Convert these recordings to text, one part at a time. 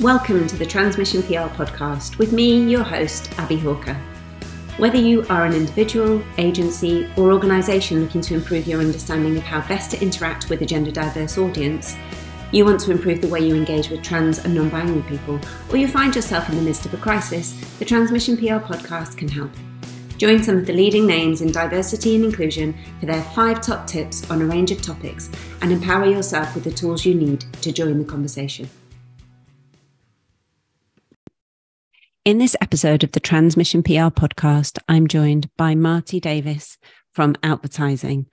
Welcome to the Transmission PR podcast with me, your host, Abby Hawker. Whether you are an individual, agency, or organisation looking to improve your understanding of how best to interact with a gender diverse audience, you want to improve the way you engage with trans and non binary people, or you find yourself in the midst of a crisis, the Transmission PR podcast can help. Join some of the leading names in diversity and inclusion for their five top tips on a range of topics and empower yourself with the tools you need to join the conversation. In this episode of the Transmission PR podcast, I'm joined by Marty Davies from Outvertising.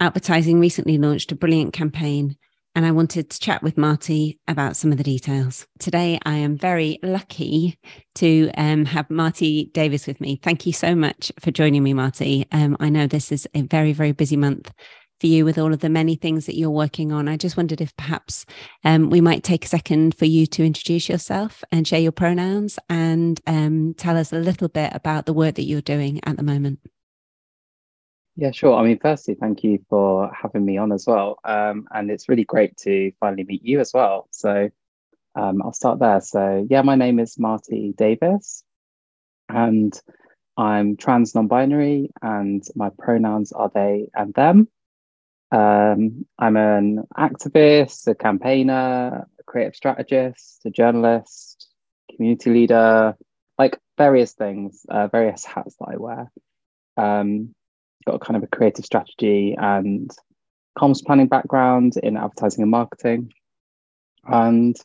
Outvertising recently launched a brilliant campaign, and I wanted to chat with Marty about some of the details. Today, I am very lucky to um, have Marty Davies with me. Thank you so much for joining me, Marty. Um, I know this is a very, very busy month for you with all of the many things that you're working on. I just wondered if perhaps um, we might take a second for you to introduce yourself and share your pronouns and um, tell us a little bit about the work that you're doing at the moment. Yeah, sure. I mean, firstly, thank you for having me on as well. Um, and it's really great to finally meet you as well. So um, I'll start there. So, yeah, my name is Marty Davies, and I'm trans non binary, and my pronouns are they and them. Um, I'm an activist, a campaigner, a creative strategist, a journalist, community leader, like various things, uh, various hats that I wear. Um, got kind of a creative strategy and comms planning background in advertising and marketing. And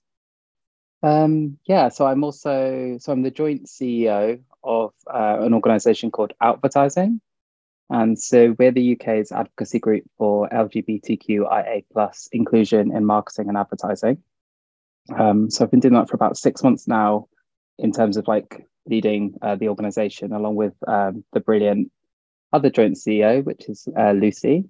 um, yeah, so I'm also so I'm the joint CEO of uh, an organization called Outvertising, and so we're the UK's advocacy group for LGBTQIA plus inclusion in marketing and advertising. Um, so I've been doing that for about six months now in terms of like leading uh, the organization along with um, the brilliant other joint CEO, which is uh, Lucy.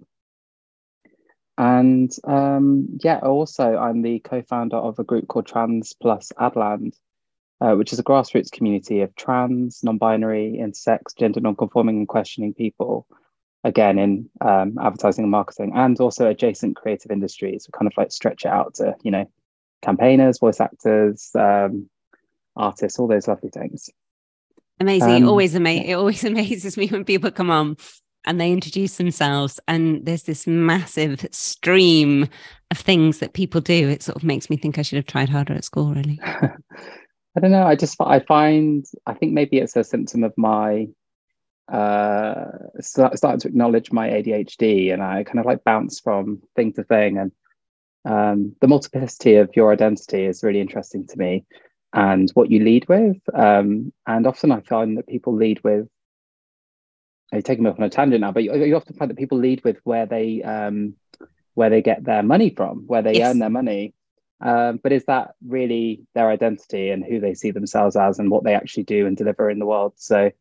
And um, yeah, also I'm the co-founder of a group called Trans Plus Adland, uh, which is a grassroots community of trans, non-binary, intersex, gender non-conforming and questioning people, again in um, advertising and marketing, and also adjacent creative industries. We kind of like stretch it out to you know campaigners, voice actors, um, artists, all those lovely things. Amazing! Um, always amazing. It always amazes me when people come on and they introduce themselves and there's this massive stream of things that people do it sort of makes me think i should have tried harder at school really I don't know. I just I find I think maybe it's a symptom of my uh starting to acknowledge my ADHD and I kind of like bounce from thing to thing and um, the multiplicity of your identity is really interesting to me and what you lead with um, and often I find that people lead with I'm taking me off on a tangent now but you, you, often find that people lead with where they um, where they get their money from where they yes. earn their money um, but is that really their identity and who they see themselves as and what they actually do and deliver in the world? So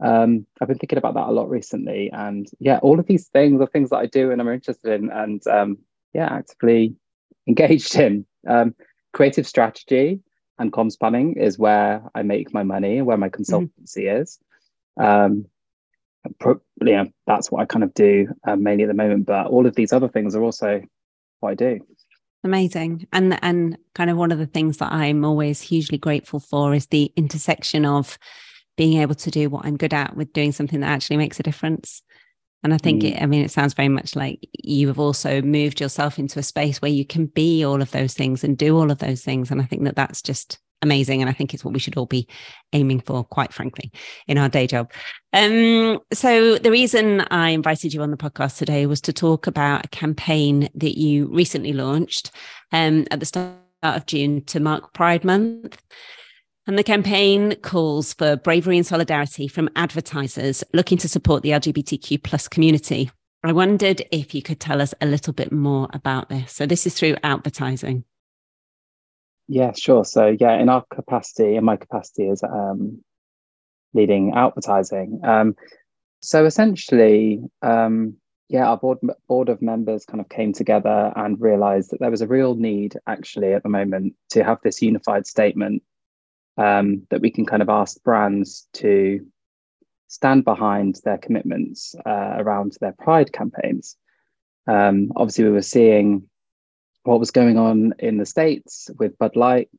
um, I've been thinking about that a lot recently. And yeah, all of these things are things that I do and I'm interested in and um, yeah, actively engaged in. Um, creative strategy and comms planning is where I make my money, where my consultancy mm-hmm. is. Um, pro- yeah, that's what I kind of do uh, mainly at the moment. But all of these other things are also what I do amazing. And and kind of one of the things that i'm always hugely grateful for is the intersection of being able to do what i'm good at with doing something that actually makes a difference. And i think mm. it i mean it sounds very much like you have also moved yourself into a space where you can be all of those things and do all of those things. And i think that that's just amazing. And I think it's what we should all be aiming for, quite frankly, in our day job. Um, so, the reason I invited you on the podcast today was to talk about a campaign that you recently launched um, at the start of June to mark Pride Month. And the campaign calls for bravery and solidarity from advertisers looking to support the LGBTQ plus community. I wondered if you could tell us a little bit more about this. So, this is through Outvertising. Yeah, sure. So yeah, in our capacity, in my capacity as um, leading Outvertising. Um, so essentially, um, yeah, our board board of members kind of came together and realised that there was a real need actually at the moment to have this unified statement um, that we can kind of ask brands to stand behind their commitments uh, around their pride campaigns. Um, obviously, we were seeing what was going on in the States with Bud Light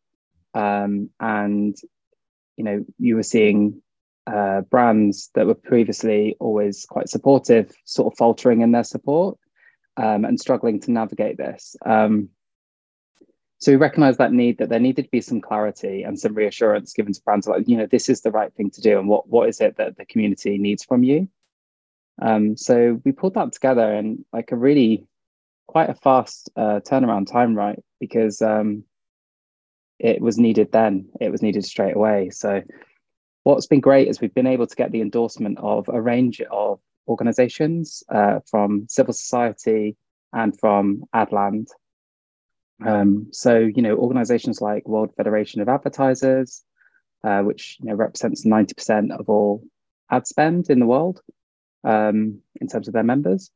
um, and you know you were seeing uh, brands that were previously always quite supportive sort of faltering in their support um, and struggling to navigate this. Um, so we recognize that need that there needed to be some clarity and some reassurance given to brands like, you know, this is the right thing to do and what, what is it that the community needs from you? Um, so we pulled that together and like a really quite a fast uh, turnaround time, right? Because um, it was needed then, it was needed straight away. So what's been great is we've been able to get the endorsement of a range of organizations uh, from civil society and from Adland. Um, so, you know, organizations like World Federation of Advertisers, uh, which you know represents 90% of all ad spend in the world um, in terms of their members.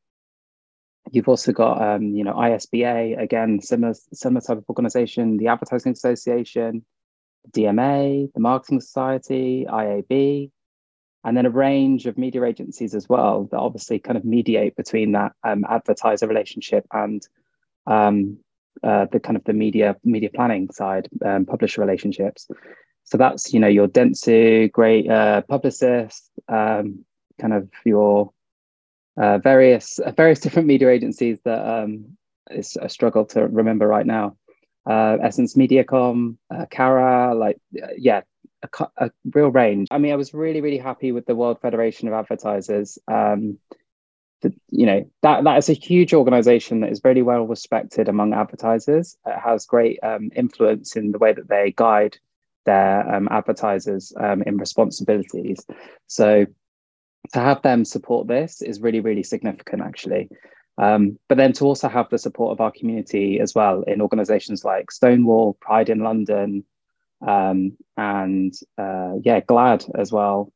You've also got, um, you know, ISBA, again, similar, similar type of organization, the Advertising Association, DMA, the Marketing Society, IAB, and then a range of media agencies as well that obviously kind of mediate between that um, advertiser relationship and um, uh, the kind of the media media planning side, um, publisher relationships. So that's you know your Dentsu, great uh, Publicis, um, kind of your uh, various uh, various different media agencies that um, is a struggle to remember right now. Uh, Essence Mediacom, uh, Carat, like yeah, a, a, real range. I mean, I was really, really happy with the World Federation of Advertisers. Um, the, you know that that is a huge organization that is very well respected among advertisers. It has great um, influence in the way that they guide their um, advertisers um, in responsibilities. So to have them support this is really, really significant, actually. Um, but then to also have the support of our community as well in organizations like Stonewall, Pride in London, um, and uh, yeah, GLAAD as well.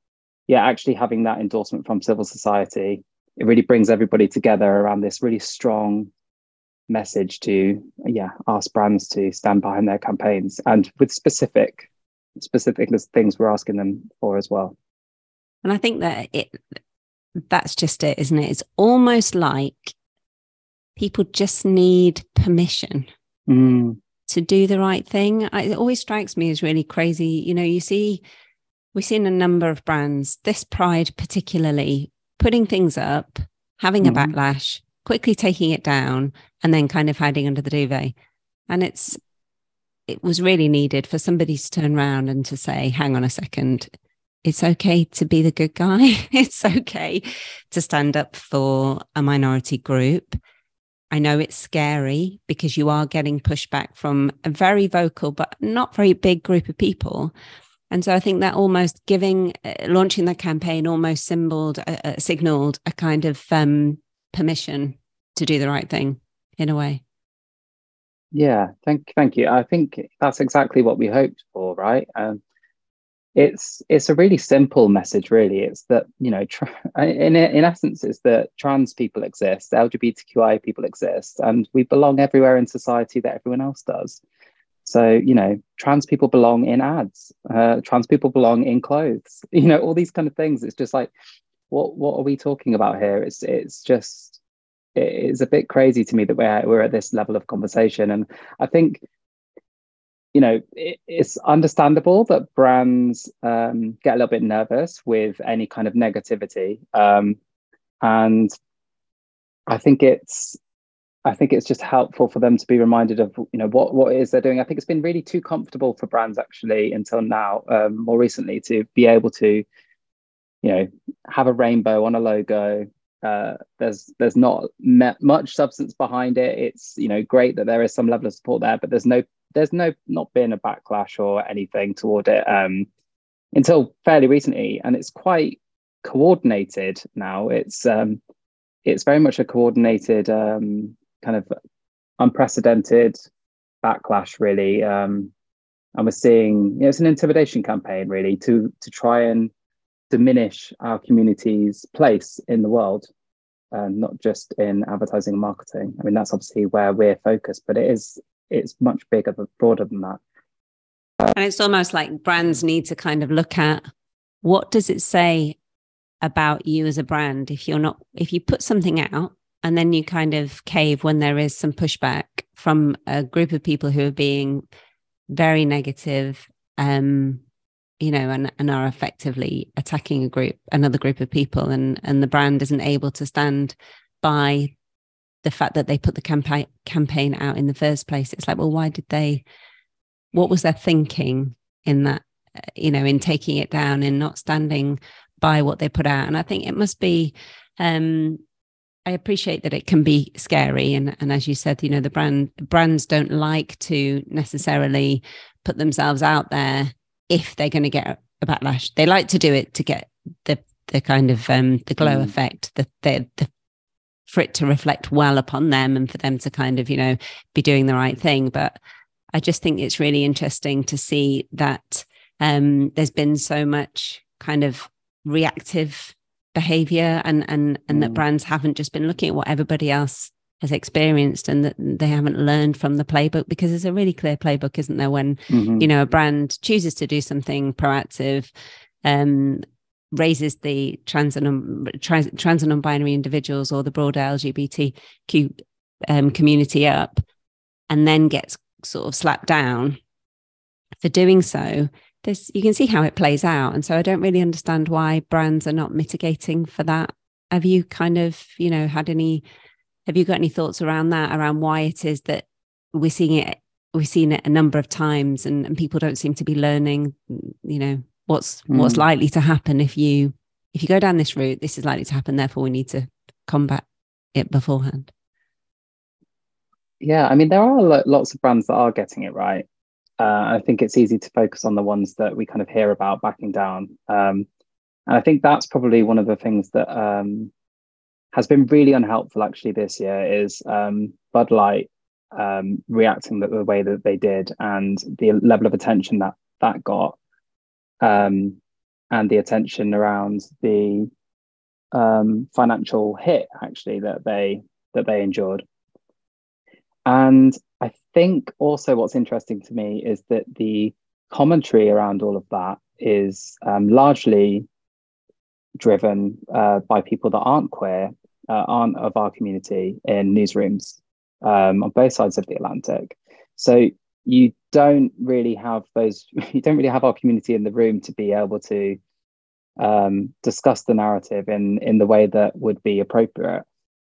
Yeah, actually having that endorsement from civil society, it really brings everybody together around this really strong message to yeah ask brands to stand behind their campaigns and with specific specific things we're asking them for as well. And I think that it that's just it, isn't it? It's almost like people just need permission. Mm to do the right thing. It always strikes me as really crazy. You know, you see, we've seen a number of brands, this Pride particularly, putting things up, having mm-hmm. a backlash, quickly taking it down, and then kind of hiding under the duvet. And it's, it was really needed for somebody to turn around and to say, hang on a second, it's okay to be the good guy. it's okay to stand up for a minority group. I know it's scary because you are getting pushback from a very vocal but not very big group of people. And so I think that almost giving, uh, launching the campaign almost symboled, uh, uh, signaled a kind of um, permission to do the right thing in a way. Yeah, thank, thank you. I think that's exactly what we hoped for, right? Um, it's it's a really simple message really. It's that you know tra- in in essence it's that trans people exist lgbtqi people exist and we belong everywhere in society that everyone else does. So you know trans people belong in ads uh, trans people belong in clothes you know all these kind of things. It's just like what what are we talking about here? It's it's just it's a bit crazy to me that we're we're at this level of conversation. And i think you know, it, it's understandable that brands um, get a little bit nervous with any kind of negativity, um, and I think it's I think it's just helpful for them to be reminded of you know what what it is they're doing. I think it's been really too comfortable for brands actually until now, um, more recently, to be able to you know have a rainbow on a logo. Uh, there's there's not much substance behind it. It's you know great that there is some level of support there, but there's no there's no not been a backlash or anything toward it um, until fairly recently, and it's quite coordinated now. It's um, it's very much a coordinated um, kind of unprecedented backlash, really. Um, and we're seeing you know, it's an intimidation campaign, really, to to try and diminish our community's place in the world, um, not just in advertising and marketing. I mean, that's obviously where we're focused, but it is it's much bigger, but broader than that. And it's almost like brands need to kind of look at what does it say about you as a brand if you're not if you put something out and then you kind of cave when there is some pushback from a group of people who are being very negative, um, you know, and, and are effectively attacking a group, another group of people, and and the brand isn't able to stand by the fact that they put the campaign campaign out in the first place. It's like, well, why did they? What was their thinking in that? Uh, you know, in taking it down and not standing by what they put out. And I think it must be um, I appreciate that it can be scary, and and as you said, you know the brand brands don't like to necessarily put themselves out there if they're going to get a backlash. They like to do it to get the the kind of um, the glow mm. effect, the, the the for it to reflect well upon them, and for them to kind of you know be doing the right thing. But I just think it's really interesting to see that um, there's been so much kind of reactive behavior and and and mm. that brands haven't just been looking at what everybody else has experienced and that they haven't learned from the playbook because there's a really clear playbook isn't there when mm-hmm. you know a brand chooses to do something proactive um raises the trans and trans, trans and non-binary individuals or the broader lgbtq um, community up and then gets sort of slapped down. For doing so This you can see how it plays out. And so i don't really understand why brands are not mitigating for that. Have you kind of you know had any have you got any thoughts around that around why it is that we're seeing it we've seen it a number of times and, and people don't seem to be learning you know what's mm. what's likely to happen if you if you go down this route this is likely to happen therefore we need to combat it beforehand yeah i mean there are lots of brands that are getting it right uh, I think it's easy to focus on the ones that we kind of hear about backing down. Um, and I think that's probably one of the things that um, has been really unhelpful actually this year is um, Bud Light um, reacting the, the, way that they did and the level of attention that that got um, and the attention around the um, financial hit actually that they that they endured. And I think also what's interesting to me is that the commentary around all of that is um, largely driven uh, by people that aren't queer, uh, aren't of our community in newsrooms um, on both sides of the Atlantic. So you don't really have those, you don't really have our community in the room to be able to um, discuss the narrative in in the way that would be appropriate.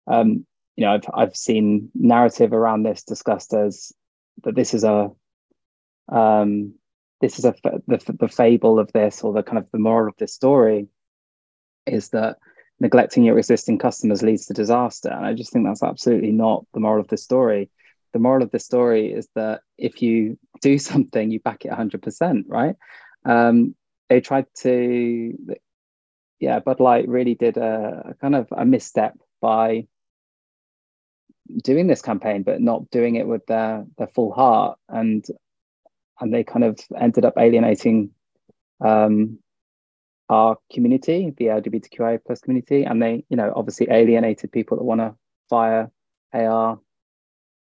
Um, you know, I've I've seen narrative around this discussed as that this is a um, this is a the the fable of this or the kind of the moral of this story is that neglecting your existing customers leads to disaster, and I just think that's absolutely not the moral of the story. The moral of the story is that if you do something, you back it 100%, right? Um, they tried to, yeah, Bud Light really did a, a kind of a misstep by doing this campaign but not doing it with their their full heart and and they kind of ended up alienating um, our community the lgbtqia plus community and they you know obviously alienated people that want to fire ar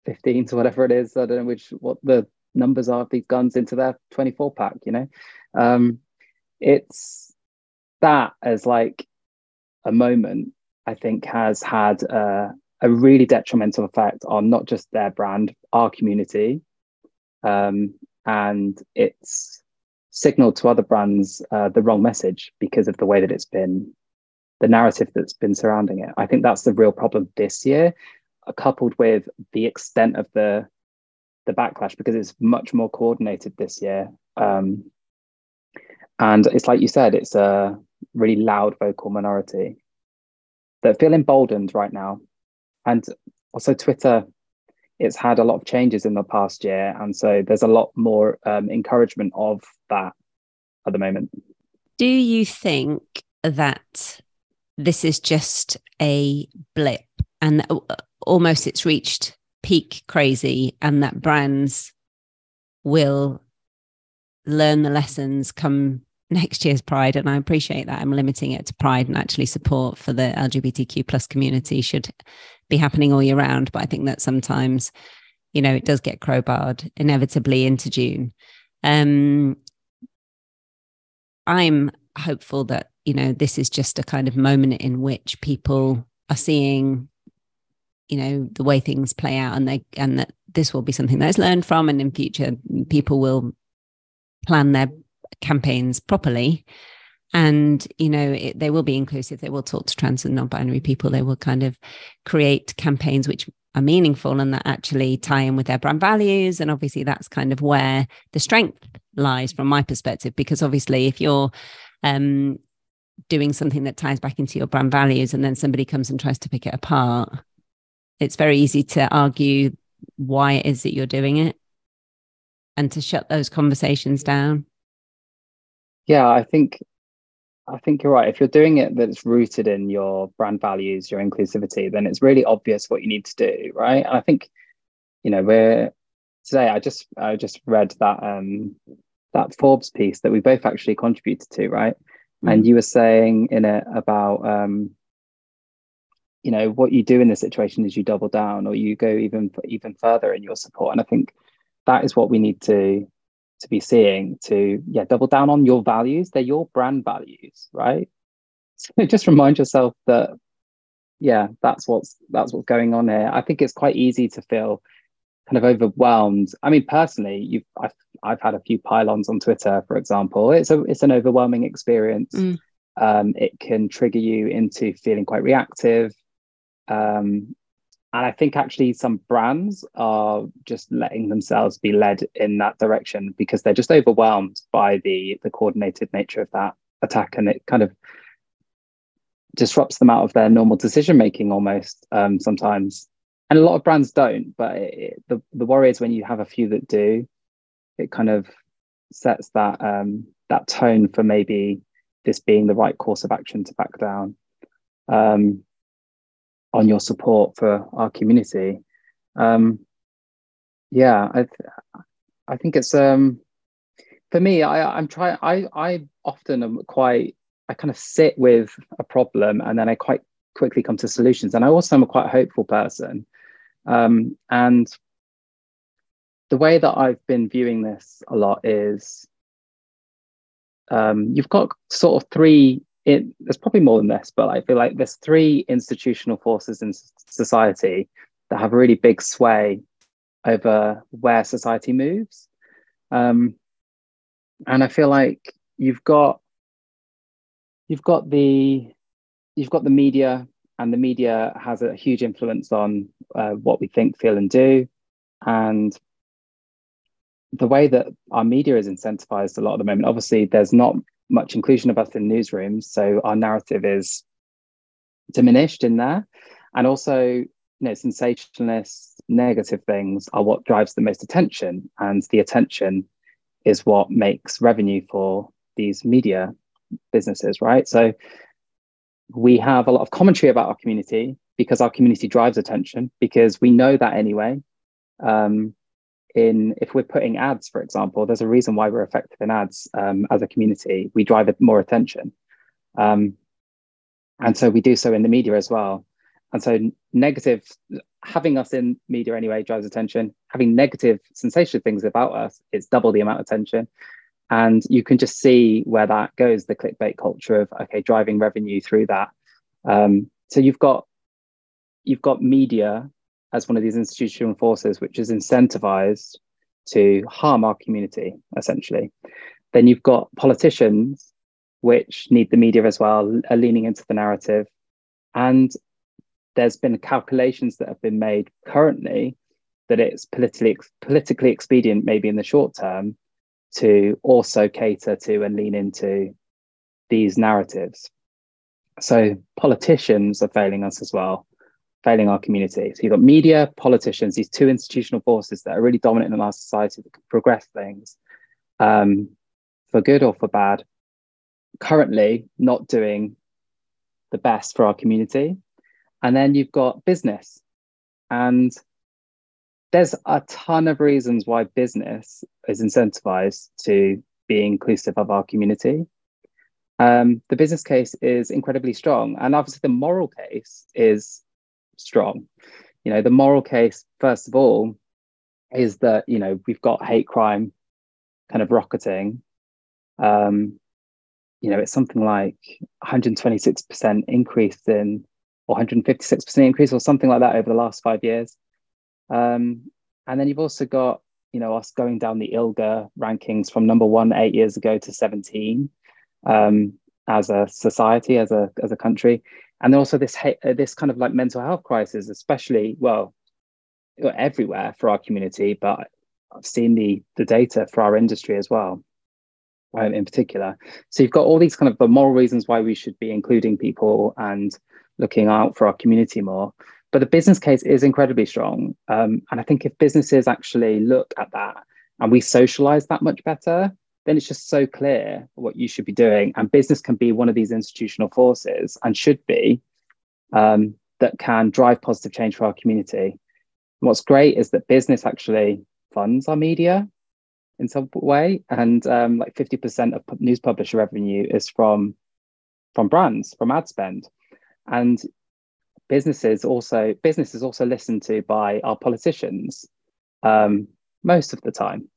15s or whatever it is i don't know which what the numbers are of these guns into their 24 pack you know um, it's that as like a moment i think has had a really detrimental effect on not just their brand, our community, um, and it's signaled to other brands uh, the wrong message because of the way that it's been, the narrative that's been surrounding it. I think that's the real problem this year, coupled with the extent of the the backlash because it's much more coordinated this year. Um, and it's like you said, it's a really loud vocal minority that feel emboldened right now and also Twitter, it's had a lot of changes in the past year, and so there's a lot more um, encouragement of that at the moment. Do you think that this is just a blip, and uh, almost it's reached peak crazy, and that brands will learn the lessons come next year's Pride, and I appreciate that. I'm limiting it to Pride and actually support for the LGBTQ plus community should be happening all year round. But I think that sometimes, you know, it does get crowbarred inevitably into June. Um, I'm hopeful that you know this is just a kind of moment in which people are seeing you know the way things play out and they and that this will be something that's learned from and in future people will plan their campaigns properly. And you know it, they will be inclusive. They will talk to trans and non-binary people. They will kind of create campaigns which are meaningful and that actually tie in with their brand values. And obviously that's kind of where the strength lies from my perspective because obviously if you're um, doing something that ties back into your brand values and then somebody comes and tries to pick it apart it's very easy to argue why it is that you're doing it and to shut those conversations down yeah i think I think you're right. If you're doing it that's rooted in your brand values, your inclusivity, then it's really obvious what you need to do, right? And I think, you know, we're today. I just I just read that um that Forbes piece that we both actually contributed to, right? Mm-hmm. And you were saying in it about um, you know, what you do in this situation is you double down or you go even even further in your support. And I think that is what we need to to be seeing to yeah double down on your values. They're your brand values right? So just remind yourself that yeah that's what's that's what's going on here. I think it's quite easy to feel kind of overwhelmed. I mean personally you've i've, I've had a few pile-ons on twitter for example. It's a it's an overwhelming experience. Mm. um, it can trigger you into feeling quite reactive um, and I think actually some brands are just letting themselves be led in that direction because they're just overwhelmed by the the coordinated nature of that attack, and it kind of disrupts them out of their normal decision making almost um, sometimes. And a lot of brands don't, but it, the the worry is when you have a few that do, it kind of sets that um, that tone for maybe this being the right course of action to back down. Um, on your support for our community. Um, yeah, I th- I think it's um for me. I I'm trying. I I often am quite. I kind of sit with a problem and then I quite quickly come to solutions. And I also am a quite hopeful person. Um, and the way that I've been viewing this a lot is um, you've got sort of three it, there's probably more than this, but I feel like there's three institutional forces in society that have a really big sway over where society moves. Um, and I feel like you've got you've got the you've got the media, and the media has a huge influence on uh, what we think, feel, and do. And the way that our media is incentivized a lot at the moment, obviously, there's not much inclusion of us in newsrooms. So our narrative is diminished in there. And also, you know, sensationalist, negative things are what drives the most attention. And the attention is what makes revenue for these media businesses, right? So we have a lot of commentary about our community because our community drives attention, because we know that anyway. Um, in if we're putting ads, for example, there's a reason why we're effective in ads um, as a community. We drive more attention, um, and so we do so in the media as well. And so negative, having us in media anyway drives attention. Having negative, sensational things about us, it's double the amount of attention. And you can just see where that goes, the clickbait culture of okay, driving revenue through that. Um, so you've got you've got media as one of these institutional forces which is incentivized to harm our community, essentially. Then you've got politicians which need the media as well, are leaning into the narrative. And there's been calculations that have been made currently that it's politically politically expedient, maybe in the short term, to also cater to and lean into these narratives. So politicians are failing us as well failing our community. So you've got media, politicians, these two institutional forces that are really dominant in our society that can progress things um, for good or for bad. Currently, not doing the best for our community. And then you've got business. And there's a ton of reasons why business is incentivized to be inclusive of our community. Um, the business case is incredibly strong. And obviously, the moral case is strong. You know, the moral case, first of all, is that, you know, we've got hate crime kind of rocketing. Um, you know, it's something like 126% increase in or 156% increase or something like that over the last five years. Um, and then you've also got, you know, us going down the ILGA rankings from number one eight years ago to 17 um, as a society, as a as a country, and also this uh, this kind of like mental health crisis, especially well, everywhere for our community, but I've seen the the data for our industry as well. Um, in particular. So you've got all these kind of the moral reasons why we should be including people and looking out for our community more. But the business case is incredibly strong. Um, and I think if businesses actually look at that and we socialize that much better, then it's just so clear what you should be doing. And business can be one of these institutional forces and should be um, that can drive positive change for our community. And what's great is that business actually funds our media in some way, and um, like fifty percent of news publisher revenue is from from brands, from ad spend, and businesses also businesses also listened to by our politicians um, most of the time.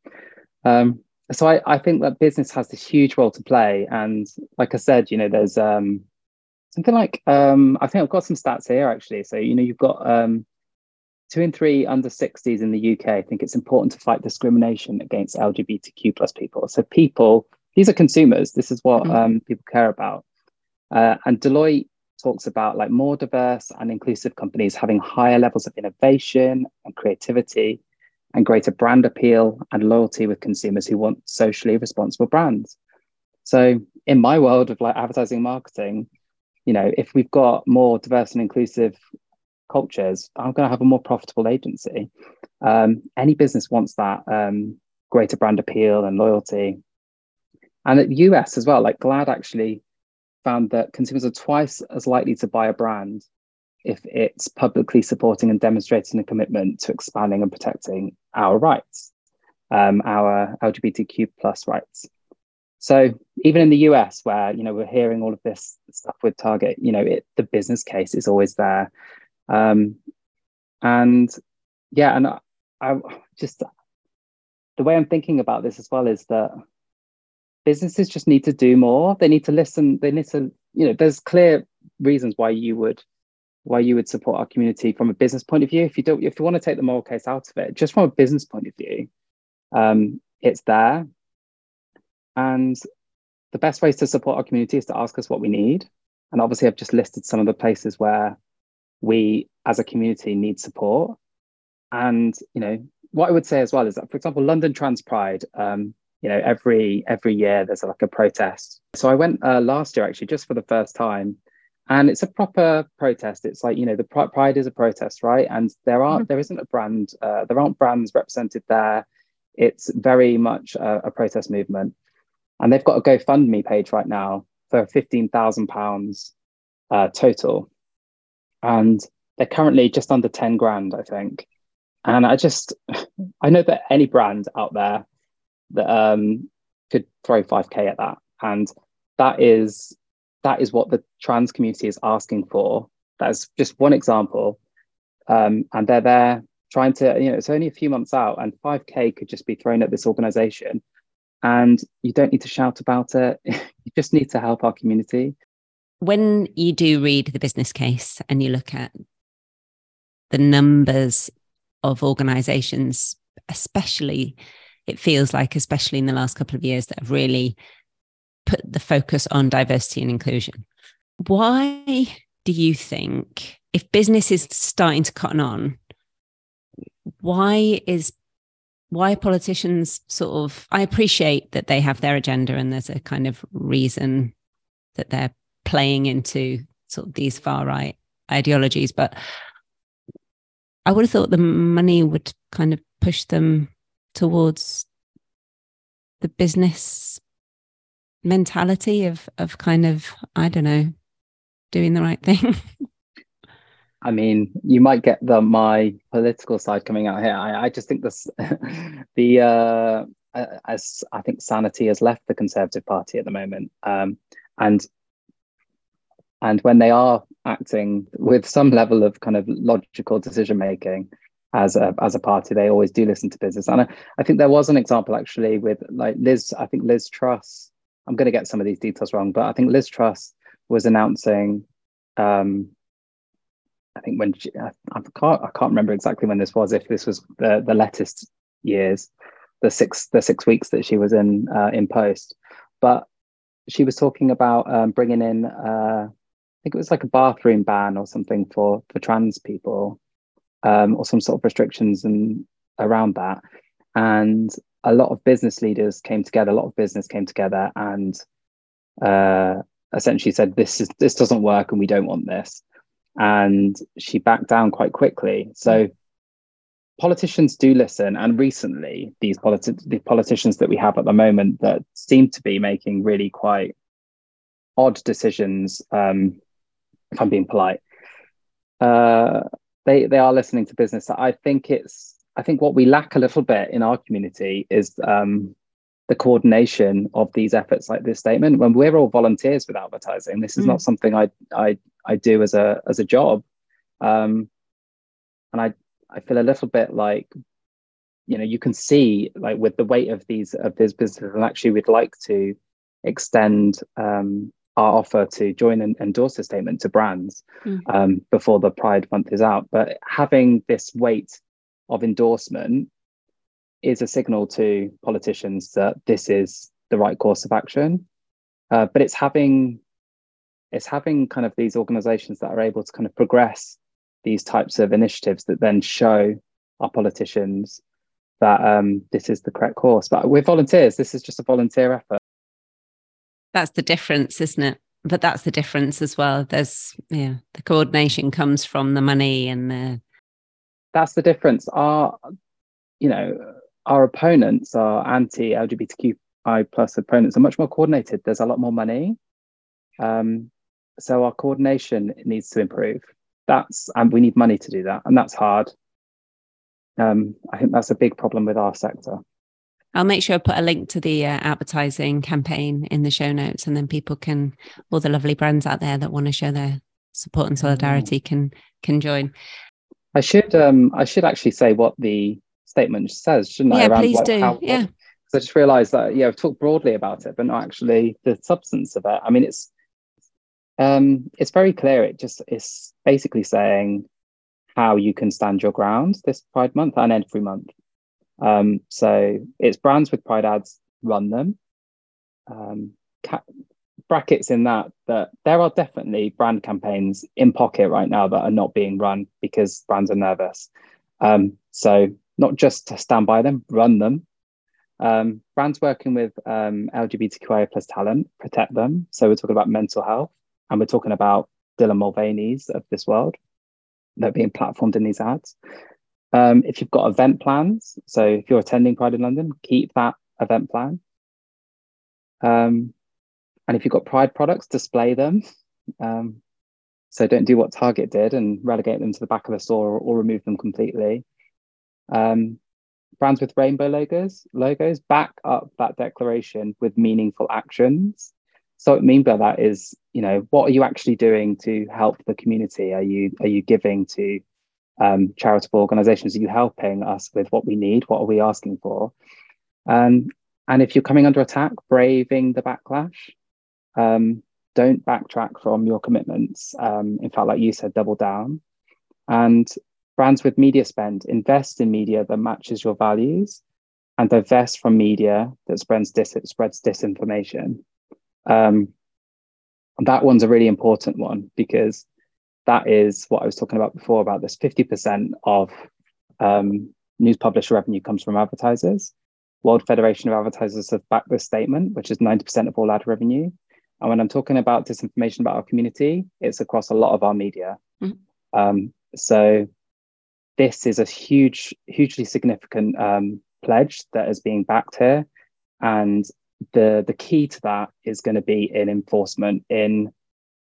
Um, so I, I think that business has this huge role to play, and like I said, you know, there's um, something like um, I think I've got some stats here actually. So you know, you've got um, two in three under 60s in the UK think it's important to fight discrimination against LGBTQ plus people. So people, these are consumers. This is what mm-hmm. um, people care about. Uh, and Deloitte talks about like more diverse and inclusive companies having higher levels of innovation and creativity and greater brand appeal and loyalty with consumers who want socially responsible brands. So in my world of like advertising marketing, you know, if we've got more diverse and inclusive cultures, I'm going to have a more profitable agency. Um, any business wants that um, greater brand appeal and loyalty. And at US as well, like GLAAD actually found that consumers are twice as likely to buy a brand if it's publicly supporting and demonstrating a commitment to expanding and protecting our rights, um, our LGBTQ plus rights. So even in the US, where you know we're hearing all of this stuff with Target, you know it, the business case is always there. Um, and yeah, and I, I just the way I'm thinking about this as well is that businesses just need to do more. They need to listen. They need to, you know, there's clear reasons why you would why you would support our community from a business point of view. If you don't, if you want to take the moral case out of it, just from a business point of view, um, it's there. And the best ways to support our community is to ask us what we need. And obviously, I've just listed some of the places where we as a community need support. And you know, what I would say as well is that, for example, London Trans Pride, um, you know, every every year there's like a protest. So I went uh, last year actually just for the first time, and it's a proper protest. It's like you know, the Pride is a protest, right? And there are mm-hmm. there isn't a brand, uh, there aren't brands represented there. It's very much a, a protest movement, and they've got a GoFundMe page right now for fifteen thousand uh, pounds total and they're currently just under 10 grand, I think. And I just, I know that any brand out there that um, could throw 5K at that. And that is, that is what the trans community is asking for. That's just one example. Um, and they're there trying to, you know, it's only a few months out and 5K could just be thrown at this organization. And you don't need to shout about it. you just need to help our community when you do read the business case and you look at the numbers of organizations, especially, it feels like, especially in the last couple of years, that have really put the focus on diversity and inclusion. Why do you think, if business is starting to cotton on, why is why politicians sort of i appreciate that they have their agenda and there's a kind of reason that they're playing into sort of these far right ideologies. But I would have thought the money would kind of push them towards the business mentality of of kind of I don't know doing the right thing. I mean, you might get the my political side coming out here. I, I just think this the uh, as I think sanity has left the Conservative Party at the moment, um, and and when they are acting with some level of kind of logical decision making as a as a party, they always do listen to business. And I, I think there was an example actually with like Liz. I think Liz Truss. I'm going to get some of these details wrong, but I think Liz Truss was announcing um, I think when she, I, I, can't I can't remember exactly when this was. If this was the the lettuce years, the six the six weeks that she was in uh, in post, but she was talking about um, bringing in uh, I think it was like a bathroom ban or something for for trans people, um, or some sort of restrictions and around that, and a lot of business leaders came together. A lot of business came together and uh, essentially said, "This is this doesn't work, and we don't want this." And she backed down quite quickly. So politicians do listen, and recently these politi- the politicians that we have at the moment that seem to be making really quite odd decisions. Um, if I'm being polite, uh, they they are listening to business. I think it's I think what we lack a little bit in our community is um, the coordination of these efforts like this statement when we're all volunteers with Outvertising this is mm. not something I, I i do as a as a job um and i i feel a little bit like you know you can see like with the weight of these of these businesses and actually we'd like to extend um our offer to join and endorse the statement to brands mm. um, before the pride month is out but having this weight of endorsement is a signal to politicians that this is the right course of action. Uh, but it's having it's having kind of these organizations that are able to kind of progress these types of initiatives that then show our politicians that um, this is the correct course. But we're volunteers. This is just a volunteer effort. That's the difference, isn't it? But that's the difference as well. There's yeah, the coordination comes from the money and the. That's the difference. Our, you know, our opponents, our anti-LGBTQI plus opponents, are much more coordinated. There's a lot more money, um, so our coordination needs to improve. That's and we need money to do that, and that's hard. Um, I think that's a big problem with our sector. I'll make sure I put a link to the uh, Outvertising campaign in the show notes, and then people can, all the lovely brands out there that want to show their support and solidarity, can can join. I should um, I should actually say what the statement says, shouldn't I? Yeah, Around please do. How, yeah. Because I just realised that yeah, I've talked broadly about it, but not actually the substance of it. I mean, it's um, it's very clear. It just is basically saying how you can stand your ground this Pride Month and every month. Um, so it's brands with Pride ads run them. Um, ca- brackets in that that there are definitely brand campaigns in pocket right now that are not being run because brands are nervous. Um, so not just to stand by them, run them. Um, brands working with um, LGBTQIA plus talent, protect them. So we're talking about mental health, and we're talking about Dylan Mulvaney's of this world that are being platformed in these ads. Um, if you've got event plans, so if you're attending Pride in London, keep that event plan. Um, and if you've got Pride products, display them. Um, so don't do what Target did and relegate them to the back of the store or, or remove them completely. Um, brands with rainbow logos logos back up that declaration with meaningful actions. So what I mean by that is, you know, what are you actually doing to help the community? Are you are you giving to um, charitable organizations? Are you helping us with what we need? What are we asking for? Um, and if you're coming under attack, braving the backlash, um, don't backtrack from your commitments. Um, in fact, like you said, double down. And brands with media spend invest in media that matches your values and divest from media that spreads, dis- spreads disinformation. Um, that one's a really important one because that is what I was talking about before about this 50% of um, news publisher revenue comes from advertisers. World Federation of Advertisers have backed this statement, which is 90% of all ad revenue. And when I'm talking about disinformation about our community, it's across a lot of our media. Mm-hmm. Um, so this is a huge, hugely significant um, pledge that is being backed here. And the, the key to that is going to be in enforcement, in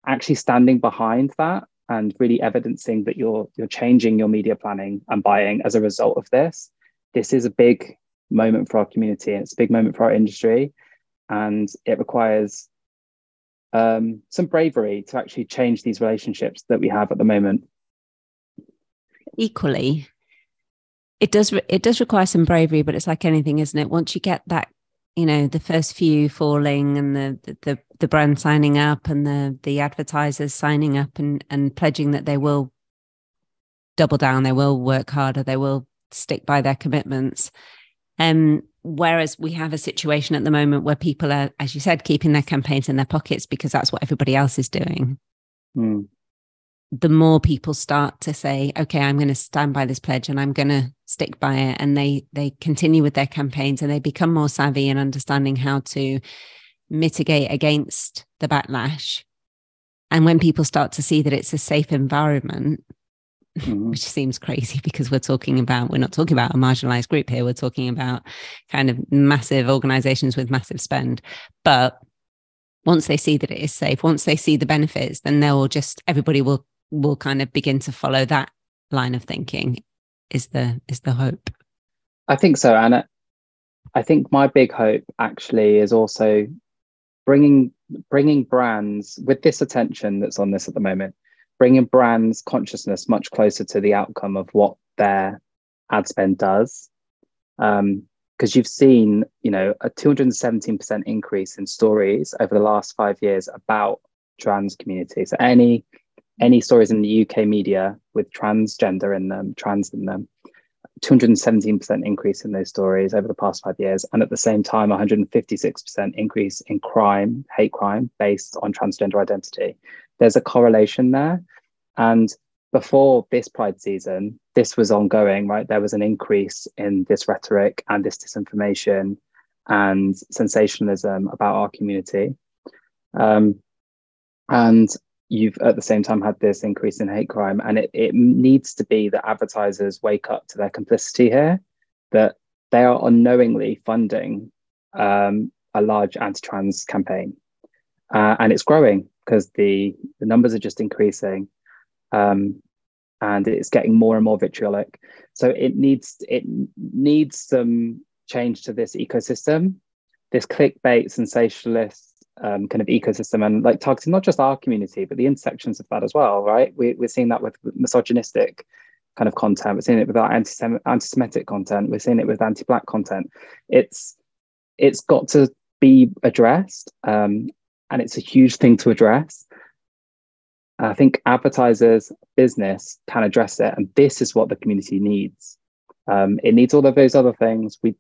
actually standing behind that and really evidencing that you're you're changing your media planning and buying as a result of this. This is a big moment for our community and it's a big moment for our industry. And it requires um, some bravery to actually change these relationships that we have at the moment equally it does it does require some bravery but it's like anything isn't it once you get that you know the first few falling and the the the brand signing up and the the advertisers signing up and and pledging that they will double down, they will work harder, they will stick by their commitments. Um, whereas we have a situation at the moment where people are, as you said, keeping their campaigns in their pockets because that's what everybody else is doing. Mm. The more people start to say, "Okay, I'm going to stand by this pledge and I'm going to stick by it," and they they continue with their campaigns and they become more savvy in understanding how to mitigate against the backlash. And when people start to see that it's a safe environment, mm-hmm. which seems crazy because we're talking about, we're not talking about a marginalized group here. We're talking about kind of massive organizations with massive spend. But once they see that it is safe, once they see the benefits, then they'll just, everybody will, will kind of begin to follow that line of thinking is the, is the hope. I think so. Anna. I think my big hope actually is also bringing bringing brands with this attention that's on this at the moment bringing brands consciousness much closer to the outcome of what their ad spend does. Because um, you've seen you know a 217% increase in stories over the last five years about trans community. So any any stories in the uk media with transgender in them trans in them 217% increase in those stories over the past five years, and at the same time, 156% increase in crime, hate crime based on transgender identity. There's a correlation there. And before this Pride season, this was ongoing, right? There was an increase in this rhetoric and this disinformation and sensationalism about our community. Um, and you've at the same time had this increase in hate crime and it, it needs to be that advertisers wake up to their complicity here that they are unknowingly funding um, a large anti-trans campaign. Uh, and it's growing because the, the numbers are just increasing um, and it's getting more and more vitriolic. So it needs it needs some change to this ecosystem. This clickbait sensationalist um, kind of ecosystem. And like targeting not just our community but the intersections of that as well right? We, we're seeing that with misogynistic kind of content. We're seeing it with our anti-semitic content. We're seeing it with anti-black content. It's it's got to be addressed um, and it's a huge thing to address. I think advertisers business can address it and this is what the community needs. Um, it needs all of those other things. We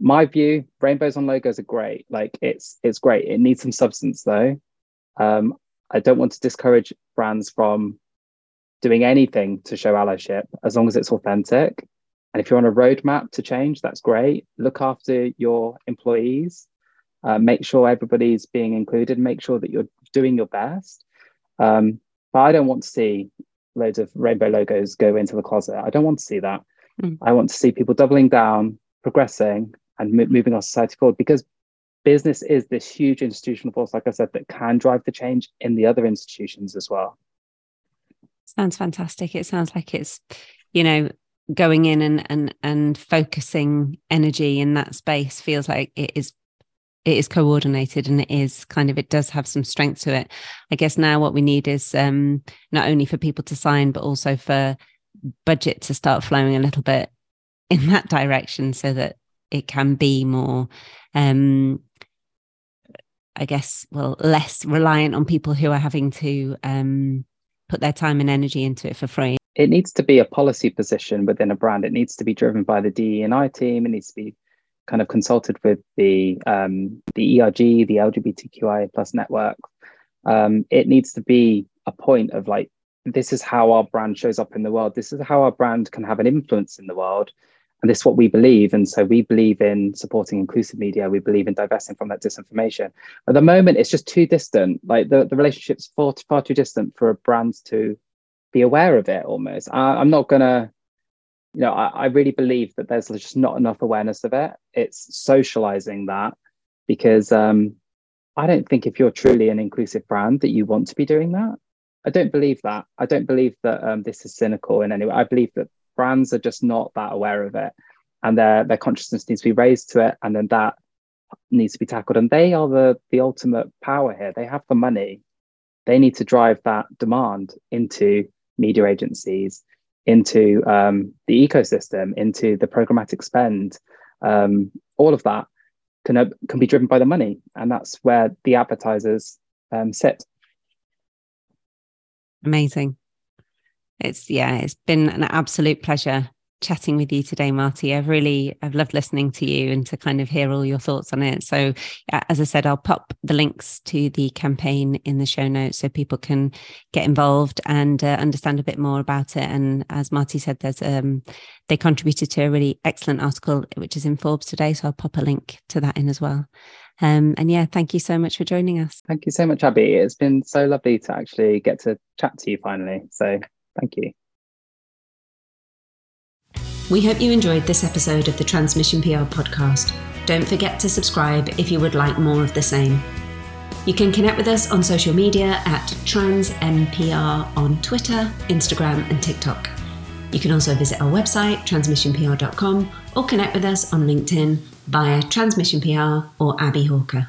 my view, rainbows on logos are great. Like it's it's great. It needs some substance though. Um, I don't want to discourage brands from doing anything to show allyship as long as it's authentic. And if you're on a roadmap to change, that's great. Look after your employees. Uh, make sure everybody's being included. Make sure that you're doing your best. Um, but I don't want to see loads of rainbow logos go into the closet. I don't want to see that. Mm. I want to see people doubling down, progressing, and moving our society forward because business is this huge institutional force, like I said, that can drive the change in the other institutions as well. Sounds fantastic. It sounds like it's, you know, going in and and and focusing energy in that space feels like it is it is coordinated and it is kind of it does have some strength to it i guess now what we need is um not only for people to sign but also for budget to start flowing a little bit in that direction so that it can be more um i guess well less reliant on people who are having to um put their time and energy into it for free. It needs to be a policy position within a brand. It needs to be driven by the DE&I team. It needs to be kind of consulted with the um, the erg the lgbtqi plus network. Um, it needs to be a point of like this is how our brand shows up in the world. This is how our brand can have an influence in the world and this is what we believe. And so we believe in supporting inclusive media. We believe in divesting from that disinformation. At the moment, it's just too distant. Like the, the relationship's far, far too distant for a brand to be aware of it almost. I, am not going to, you know, I, I really believe that there's just not enough awareness of it. It's socializing that because um, I don't think if you're truly an inclusive brand that you want to be doing that. I don't believe that. I don't believe that um, this is cynical in any way. I believe that brands are just not that aware of it and their their consciousness needs to be raised to it and then that needs to be tackled. And they are the the ultimate power here. They have the money. They need to drive that demand into media agencies into um, the ecosystem into the programmatic spend um, all of that can, can be driven by the money and that's where the advertisers um, sit. Amazing It's yeah, it's been an absolute pleasure chatting with you today, Marty. I've really I've loved listening to you and to kind of hear all your thoughts on it. So, as I said, I'll pop the links to the campaign in the show notes so people can get involved and uh, understand a bit more about it. And as Marty said, there's um they contributed to a really excellent article which is in Forbes today, so I'll pop a link to that in as well. Um, and yeah, thank you so much for joining us. Thank you so much, Abby. It's been so lovely to actually get to chat to you finally. So thank you. We hope you enjoyed this episode of the Transmission PR podcast. Don't forget to subscribe if you would like more of the same. You can connect with us on social media at TransMPR on Twitter, Instagram, and TikTok. You can also visit our website, transmissionpr.com, or connect with us on LinkedIn via Transmission PR or Abby Hawker.